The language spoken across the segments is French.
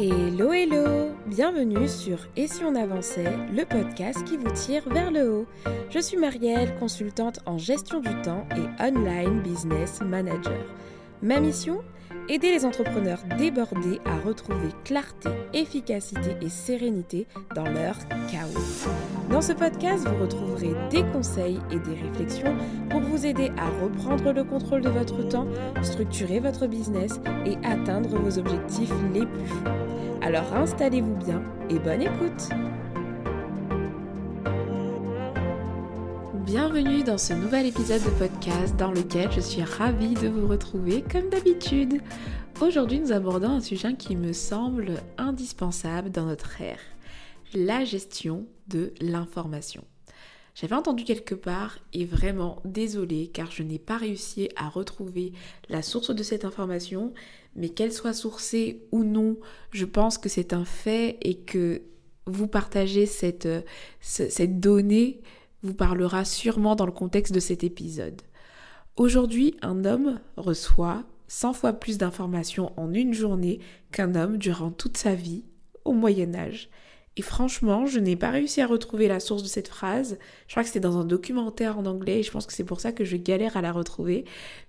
Hello hello Bienvenue sur Et si on avançait, le podcast qui vous tire vers le haut. Je suis Marielle, consultante en gestion du temps et online business manager. Ma mission Aider les entrepreneurs débordés à retrouver clarté, efficacité et sérénité dans leur chaos. Dans ce podcast, vous retrouverez des conseils et des réflexions pour vous aider à reprendre le contrôle de votre temps, structurer votre business et atteindre vos objectifs les plus fous. Alors installez-vous bien et bonne écoute Bienvenue dans ce nouvel épisode de podcast dans lequel je suis ravie de vous retrouver comme d'habitude. Aujourd'hui nous abordons un sujet qui me semble indispensable dans notre ère, la gestion de l'information. J'avais entendu quelque part et vraiment désolée car je n'ai pas réussi à retrouver la source de cette information, mais qu'elle soit sourcée ou non, je pense que c'est un fait et que vous partagez cette, cette donnée vous parlera sûrement dans le contexte de cet épisode. Aujourd'hui, un homme reçoit 100 fois plus d'informations en une journée qu'un homme durant toute sa vie au Moyen Âge. Et franchement, je n'ai pas réussi à retrouver la source de cette phrase. Je crois que c'était dans un documentaire en anglais et je pense que c'est pour ça que je galère à la retrouver.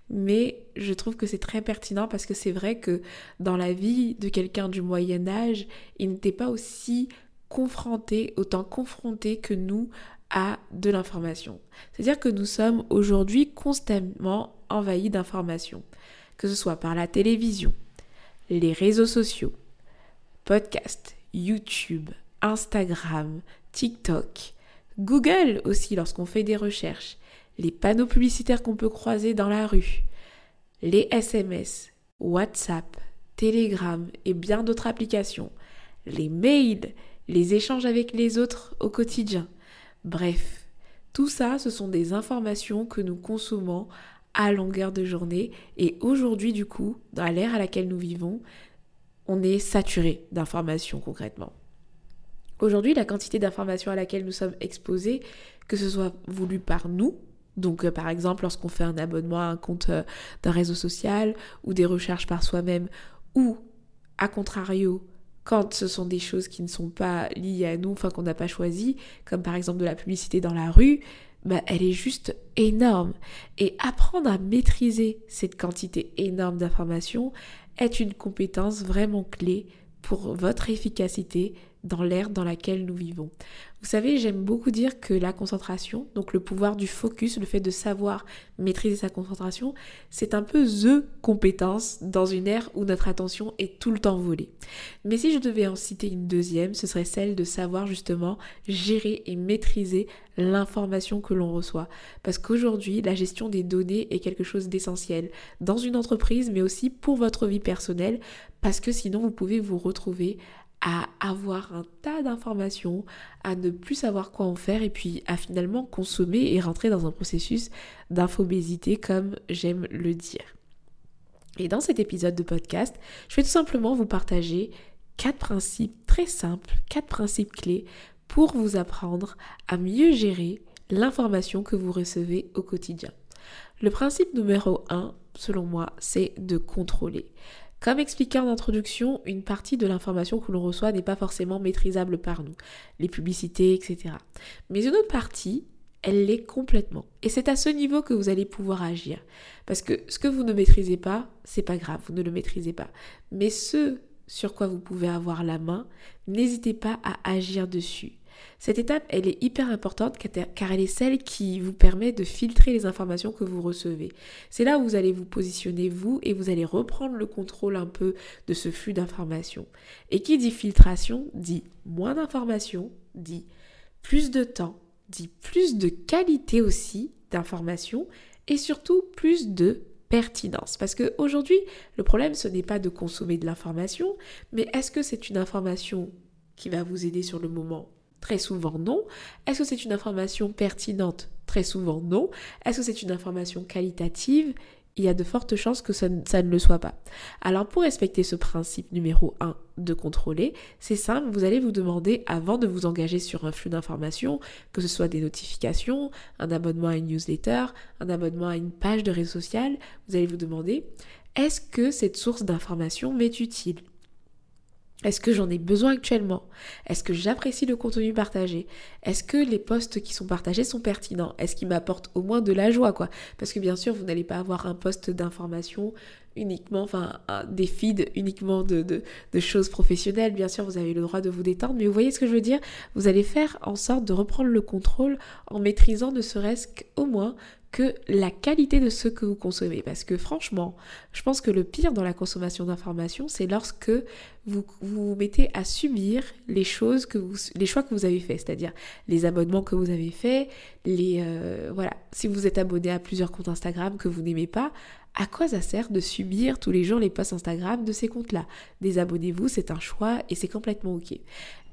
Mais je trouve que c'est très pertinent parce que c'est vrai que dans la vie de quelqu'un du Moyen Âge, il n'était pas aussi confronté, autant confronté que nous à de l'information. C'est-à-dire que nous sommes aujourd'hui constamment envahis d'informations, que ce soit par la télévision, les réseaux sociaux, podcasts, YouTube, Instagram, TikTok, Google aussi lorsqu'on fait des recherches, les panneaux publicitaires qu'on peut croiser dans la rue, les SMS, WhatsApp, Telegram et bien d'autres applications, les mails, les échanges avec les autres au quotidien, Bref, tout ça, ce sont des informations que nous consommons à longueur de journée. Et aujourd'hui, du coup, dans l'ère à laquelle nous vivons, on est saturé d'informations concrètement. Aujourd'hui, la quantité d'informations à laquelle nous sommes exposés, que ce soit voulu par nous, donc euh, par exemple lorsqu'on fait un abonnement à un compte euh, d'un réseau social ou des recherches par soi-même, ou à contrario, quand ce sont des choses qui ne sont pas liées à nous, enfin qu'on n'a pas choisi, comme par exemple de la publicité dans la rue, bah, elle est juste énorme. Et apprendre à maîtriser cette quantité énorme d'informations est une compétence vraiment clé pour votre efficacité dans l'ère dans laquelle nous vivons. Vous savez, j'aime beaucoup dire que la concentration, donc le pouvoir du focus, le fait de savoir maîtriser sa concentration, c'est un peu the compétence dans une ère où notre attention est tout le temps volée. Mais si je devais en citer une deuxième, ce serait celle de savoir justement gérer et maîtriser l'information que l'on reçoit. Parce qu'aujourd'hui, la gestion des données est quelque chose d'essentiel dans une entreprise, mais aussi pour votre vie personnelle, parce que sinon vous pouvez vous retrouver à avoir un tas d'informations, à ne plus savoir quoi en faire et puis à finalement consommer et rentrer dans un processus d'infobésité comme j'aime le dire. Et dans cet épisode de podcast, je vais tout simplement vous partager quatre principes très simples, quatre principes clés pour vous apprendre à mieux gérer l'information que vous recevez au quotidien. Le principe numéro un, selon moi, c'est de contrôler. Comme expliqué en introduction, une partie de l'information que l'on reçoit n'est pas forcément maîtrisable par nous, les publicités, etc. Mais une autre partie, elle l'est complètement. Et c'est à ce niveau que vous allez pouvoir agir. Parce que ce que vous ne maîtrisez pas, c'est pas grave, vous ne le maîtrisez pas. Mais ce sur quoi vous pouvez avoir la main, n'hésitez pas à agir dessus. Cette étape, elle est hyper importante car elle est celle qui vous permet de filtrer les informations que vous recevez. C'est là où vous allez vous positionner vous et vous allez reprendre le contrôle un peu de ce flux d'informations. Et qui dit filtration dit moins d'informations, dit plus de temps, dit plus de qualité aussi d'informations et surtout plus de pertinence. Parce qu'aujourd'hui, le problème, ce n'est pas de consommer de l'information, mais est-ce que c'est une information qui va vous aider sur le moment Très souvent non. Est-ce que c'est une information pertinente? Très souvent non. Est-ce que c'est une information qualitative? Il y a de fortes chances que ça, ne le soit pas. Alors pour respecter ce principe numéro 1 de contrôler, c'est simple, vous allez vous demander avant de vous engager sur un flux d'informations, que ce soit des notifications, un abonnement à une newsletter, un abonnement à une page de réseau social, vous allez vous demander est-ce que cette source d'information m'est utile? Est-ce que j'en ai besoin actuellement? Est-ce que j'apprécie le contenu partagé? Est-ce que les posts qui sont partagés sont pertinents? Est-ce qu'ils m'apportent au moins de la joie quoi? Parce que bien sûr, vous n'allez pas avoir un post d'information uniquement, enfin des feeds uniquement de, de, choses professionnelles. Bien sûr, vous avez le droit de vous détendre, mais vous voyez ce que je veux dire? Vous allez faire en sorte de reprendre le contrôle en maîtrisant ne serait-ce qu'au moins que la qualité de ce que vous consommez. Parce que franchement, je pense que le pire dans la consommation d'informations, c'est lorsque vous, vous mettez à subir les choses que choix que vous avez faits, c'est-à-dire les abonnements que vous avez faits, les euh, voilà. Si vous êtes abonné à plusieurs comptes Instagram que vous n'aimez pas, à quoi ça sert de subir tous les jours les posts Instagram de ces comptes-là? Désabonnez-vous, c'est un choix et c'est complètement ok.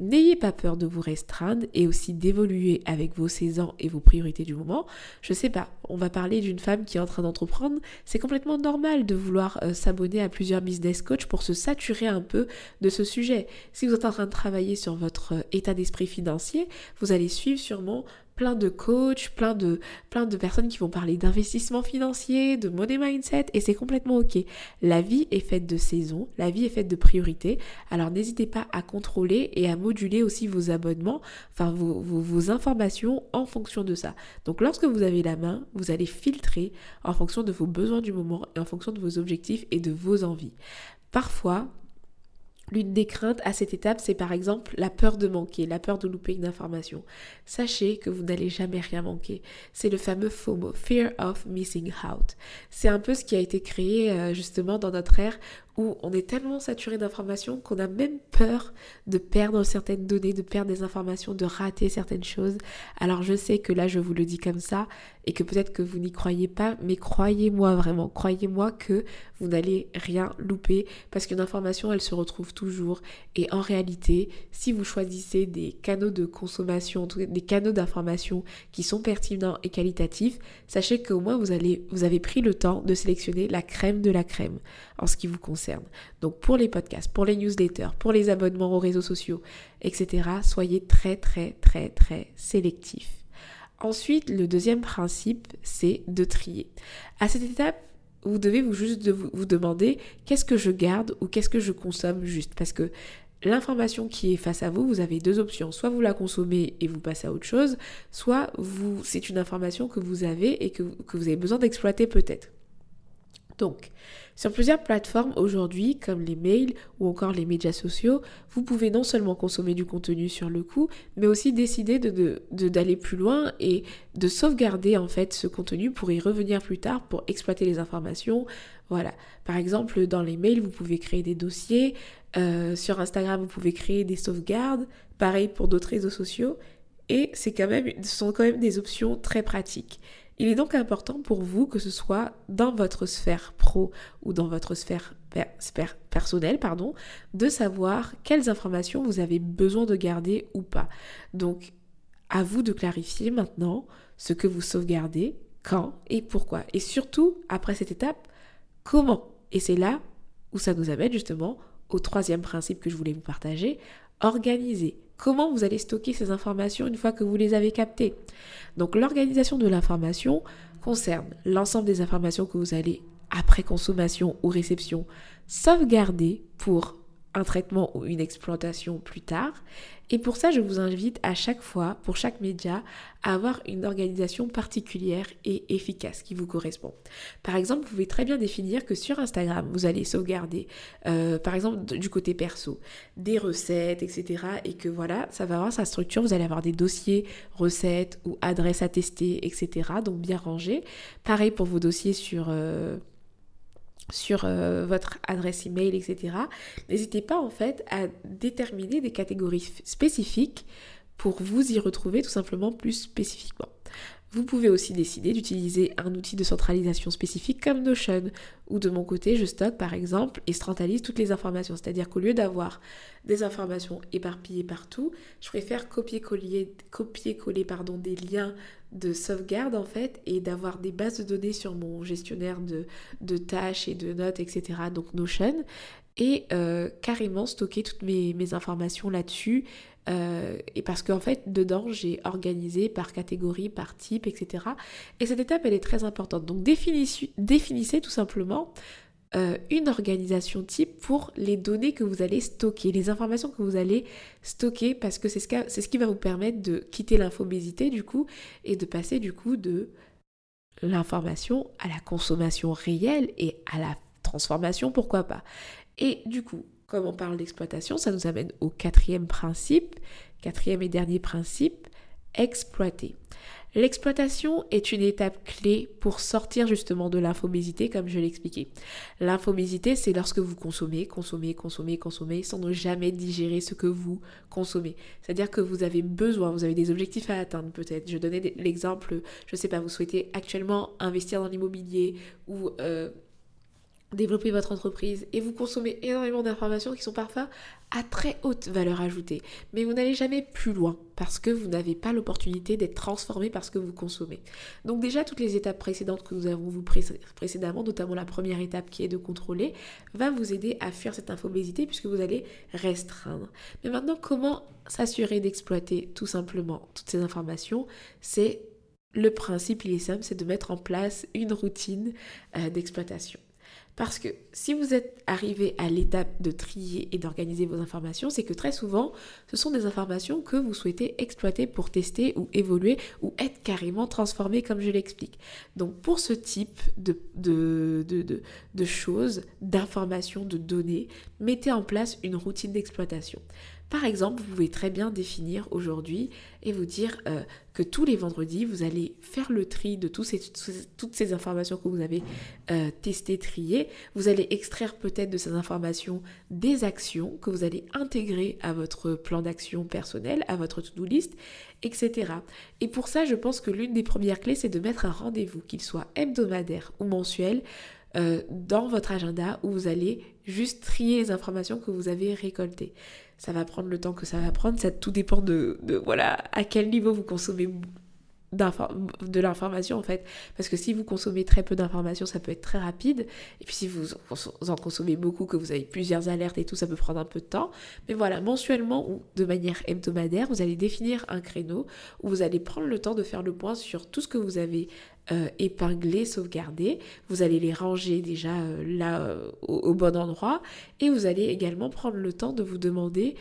N'ayez pas peur de vous restreindre et aussi d'évoluer avec vos saisons et vos priorités du moment. Je sais pas, on va parler d'une femme qui est en train d'entreprendre. C'est complètement normal de vouloir euh, s'abonner à plusieurs business coach pour se saturer un peu de ce sujet. Si vous êtes en train de travailler sur votre euh, état d'esprit financier, vous allez suivre sûrement plein de coachs, plein de, plein de personnes qui vont parler d'investissement financier, de money mindset, et c'est complètement ok. La vie est faite de saisons, la vie est faite de priorités, alors n'hésitez pas à contrôler et à moduler aussi vos abonnements, enfin vos, vos informations en fonction de ça. Donc lorsque vous avez la main, vous allez filtrer en fonction de vos besoins du moment et en fonction de vos objectifs et de vos envies. Parfois, L'une des craintes à cette étape, c'est par exemple la peur de manquer, la peur de louper une information. Sachez que vous n'allez jamais rien manquer. C'est le fameux FOMO, Fear of Missing Out. C'est un peu ce qui a été créé euh, justement dans notre ère où on est tellement saturé d'informations qu'on a même peur de perdre certaines données, de perdre des informations, de rater certaines choses. Alors je sais que là je vous le dis comme ça et que peut-être que vous n'y croyez pas, mais croyez-moi vraiment, croyez-moi que vous n'allez rien louper parce qu'une information elle se retrouve toujours et en réalité si vous choisissez des canaux de consommation, des canaux d'information qui sont pertinents et qualitatifs, sachez qu'au moins vous, allez, vous avez pris le temps de sélectionner la crème de la crème en ce qui vous concerne. Donc pour les podcasts, pour les newsletters, pour les abonnements aux réseaux sociaux, etc., soyez très très très très sélectifs. Ensuite, le deuxième principe, c'est de trier. À cette étape, vous devez vous juste vous demander qu'est-ce que je garde ou qu'est-ce que je consomme juste. Parce que l'information qui est face à vous, vous avez deux options. Soit vous la consommez et vous passez à autre chose, soit vous, c'est une information que vous avez et que, que vous avez besoin d'exploiter peut-être. Donc, sur plusieurs plateformes aujourd'hui, comme les mails ou encore les médias sociaux, vous pouvez non seulement consommer du contenu sur le coup, mais aussi décider d'aller plus loin et de sauvegarder en fait ce contenu pour y revenir plus tard pour exploiter les informations. Voilà. Par exemple, dans les mails, vous pouvez créer des dossiers. Euh, sur Instagram, vous pouvez créer des sauvegardes. Pareil pour d'autres réseaux sociaux. Et c'est quand même, ce sont quand même des options très pratiques. Il est donc important pour vous que ce soit dans votre sphère pro ou dans votre sphère, personnelle, de savoir quelles informations vous avez besoin de garder ou pas. Donc, à vous de clarifier maintenant ce que vous sauvegardez, quand et pourquoi. Et surtout, après cette étape, comment. Et c'est là où ça nous amène justement au troisième principe que je voulais vous partager, organiser. Comment vous allez stocker ces informations une fois que vous les avez captées Donc l'organisation de l'information concerne l'ensemble des informations que vous allez, après consommation ou réception, sauvegarder pour un traitement ou une exploitation plus tard. Et pour ça, je vous invite à chaque fois, pour chaque média, à avoir une organisation particulière et efficace qui vous correspond. Par exemple, vous pouvez très bien définir que sur Instagram, vous allez sauvegarder, euh, par exemple, du côté perso, des recettes, etc. Et que voilà, ça va avoir sa structure. Vous allez avoir des dossiers recettes ou adresses à tester, etc. Donc bien rangés. Pareil pour vos dossiers sur... Euh, sur euh, votre adresse email, etc. N'hésitez pas en fait à déterminer des catégories spécifiques pour vous y retrouver tout simplement plus spécifiquement. Vous pouvez aussi décider d'utiliser un outil de centralisation spécifique comme Notion, ou de mon côté, je stocke par exemple et centralise toutes les informations. C'est-à-dire qu'au lieu d'avoir des informations éparpillées partout, je préfère copier-coller des liens de sauvegarde en fait et d'avoir des bases de données sur mon gestionnaire de, tâches et de notes, etc. Donc Notion et euh, carrément stocker toutes mes informations là-dessus euh, et parce qu'en fait, dedans, j'ai organisé par catégorie, par type, etc. Et cette étape, elle est très importante. Donc, définissez, tout simplement euh, une organisation type pour les données que vous allez stocker, les informations que vous allez stocker, parce que c'est ce, ce, qui va vous permettre de quitter l'infobésité du coup et de passer du coup de l'information à la consommation réelle et à la transformation, pourquoi pas. Et du coup, comme on parle d'exploitation, ça nous amène au quatrième principe, quatrième et dernier principe, exploiter. L'exploitation est une étape clé pour sortir justement de l'infobésité, comme je l'expliquais. L'infobésité, c'est lorsque vous consommez, consommez, consommez, consommez, sans ne jamais digérer ce que vous consommez. C'est-à-dire que vous avez besoin, vous avez des objectifs à atteindre peut-être. Je donnais l'exemple, je ne sais pas, vous souhaitez actuellement investir dans l'immobilier ou... Euh, développer votre entreprise et vous consommez énormément d'informations qui sont parfois à très haute valeur ajoutée. Mais vous n'allez jamais plus loin parce que vous n'avez pas l'opportunité d'être transformé par ce que vous consommez. Donc déjà, toutes les étapes précédentes que nous avons vues précédemment, notamment la première étape qui est de contrôler, va vous aider à fuir cette infobésité puisque vous allez restreindre. Mais maintenant, comment s'assurer d'exploiter tout simplement toutes ces informations? C'est le principe, il est simple, c'est de mettre en place une routine euh, d'exploitation. Parce que si vous êtes arrivé à l'étape de trier et d'organiser vos informations, c'est que très souvent, ce sont des informations que vous souhaitez exploiter pour tester ou évoluer ou être carrément transformées comme je l'explique. Donc pour ce type de, de choses, d'informations, de données, mettez en place une routine d'exploitation. Par exemple, vous pouvez très bien définir aujourd'hui et vous dire euh, que tous les vendredis, vous allez faire le tri de toutes ces informations que vous avez euh, testées, triées. Vous allez extraire peut-être de ces informations des actions que vous allez intégrer à votre plan d'action personnel, à votre to-do list, etc. Et pour ça, je pense que l'une des premières clés, c'est de mettre un rendez-vous, qu'il soit hebdomadaire ou mensuel, euh, dans votre agenda où vous allez juste trier les informations que vous avez récoltées ça va prendre le temps que ça va prendre, ça tout dépend de, voilà à quel niveau vous consommez de l'information en fait. Parce que si vous consommez très peu d'informations, ça peut être très rapide. Et puis si vous en consommez beaucoup, que vous avez plusieurs alertes et tout, ça peut prendre un peu de temps. Mais voilà, mensuellement ou de manière hebdomadaire, vous allez définir un créneau où vous allez prendre le temps de faire le point sur tout ce que vous avez euh, épinglé, sauvegardé. Vous allez les ranger déjà euh, là euh, au, bon endroit. Et vous allez également prendre le temps de vous demander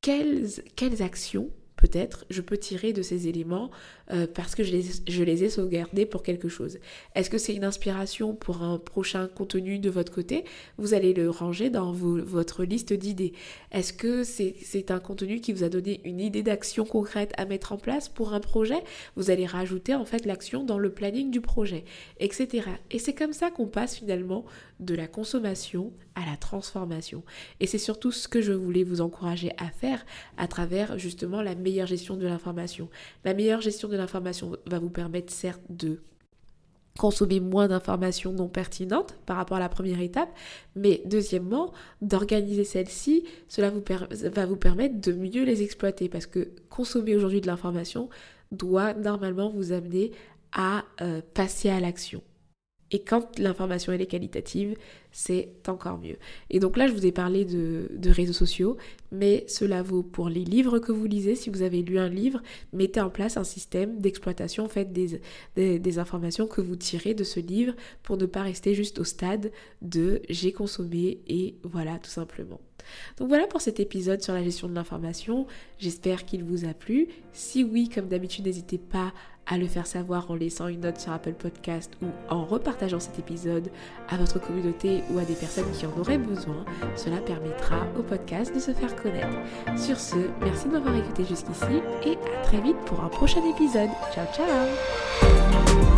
quelles, quelles actions peut-être je peux tirer de ces éléments euh, parce que je les, ai sauvegardés pour quelque chose. Est-ce que c'est une inspiration pour un prochain contenu de votre côté? Vous allez le ranger dans votre liste d'idées. Est-ce que c'est un contenu qui vous a donné une idée d'action concrète à mettre en place pour un projet? Vous allez rajouter en fait l'action dans le planning du projet, etc. Et c'est comme ça qu'on passe finalement de la consommation à la transformation. Et c'est surtout ce que je voulais vous encourager à faire à travers justement la meilleure gestion de l'information. La meilleure gestion de l'information va vous permettre certes de consommer moins d'informations non pertinentes par rapport à la première étape, mais deuxièmement, d'organiser celle-ci, cela vous va vous permettre de mieux les exploiter parce que consommer aujourd'hui de l'information doit normalement vous amener à euh, passer à l'action. Et quand l'information est qualitative, c'est encore mieux. Et donc là, je vous ai parlé de, réseaux sociaux, mais cela vaut pour les livres que vous lisez. Si vous avez lu un livre, mettez en place un système d'exploitation, faites des, des, informations que vous tirez de ce livre pour ne pas rester juste au stade de j'ai consommé et voilà tout simplement. Donc voilà pour cet épisode sur la gestion de l'information. J'espère qu'il vous a plu. Si oui, comme d'habitude, n'hésitez pas à le faire savoir en laissant une note sur Apple Podcast ou en repartageant cet épisode à votre communauté ou à des personnes qui en auraient besoin. Cela permettra au podcast de se faire connaître. Sur ce, merci de m'avoir écouté jusqu'ici et à très vite pour un prochain épisode. Ciao ciao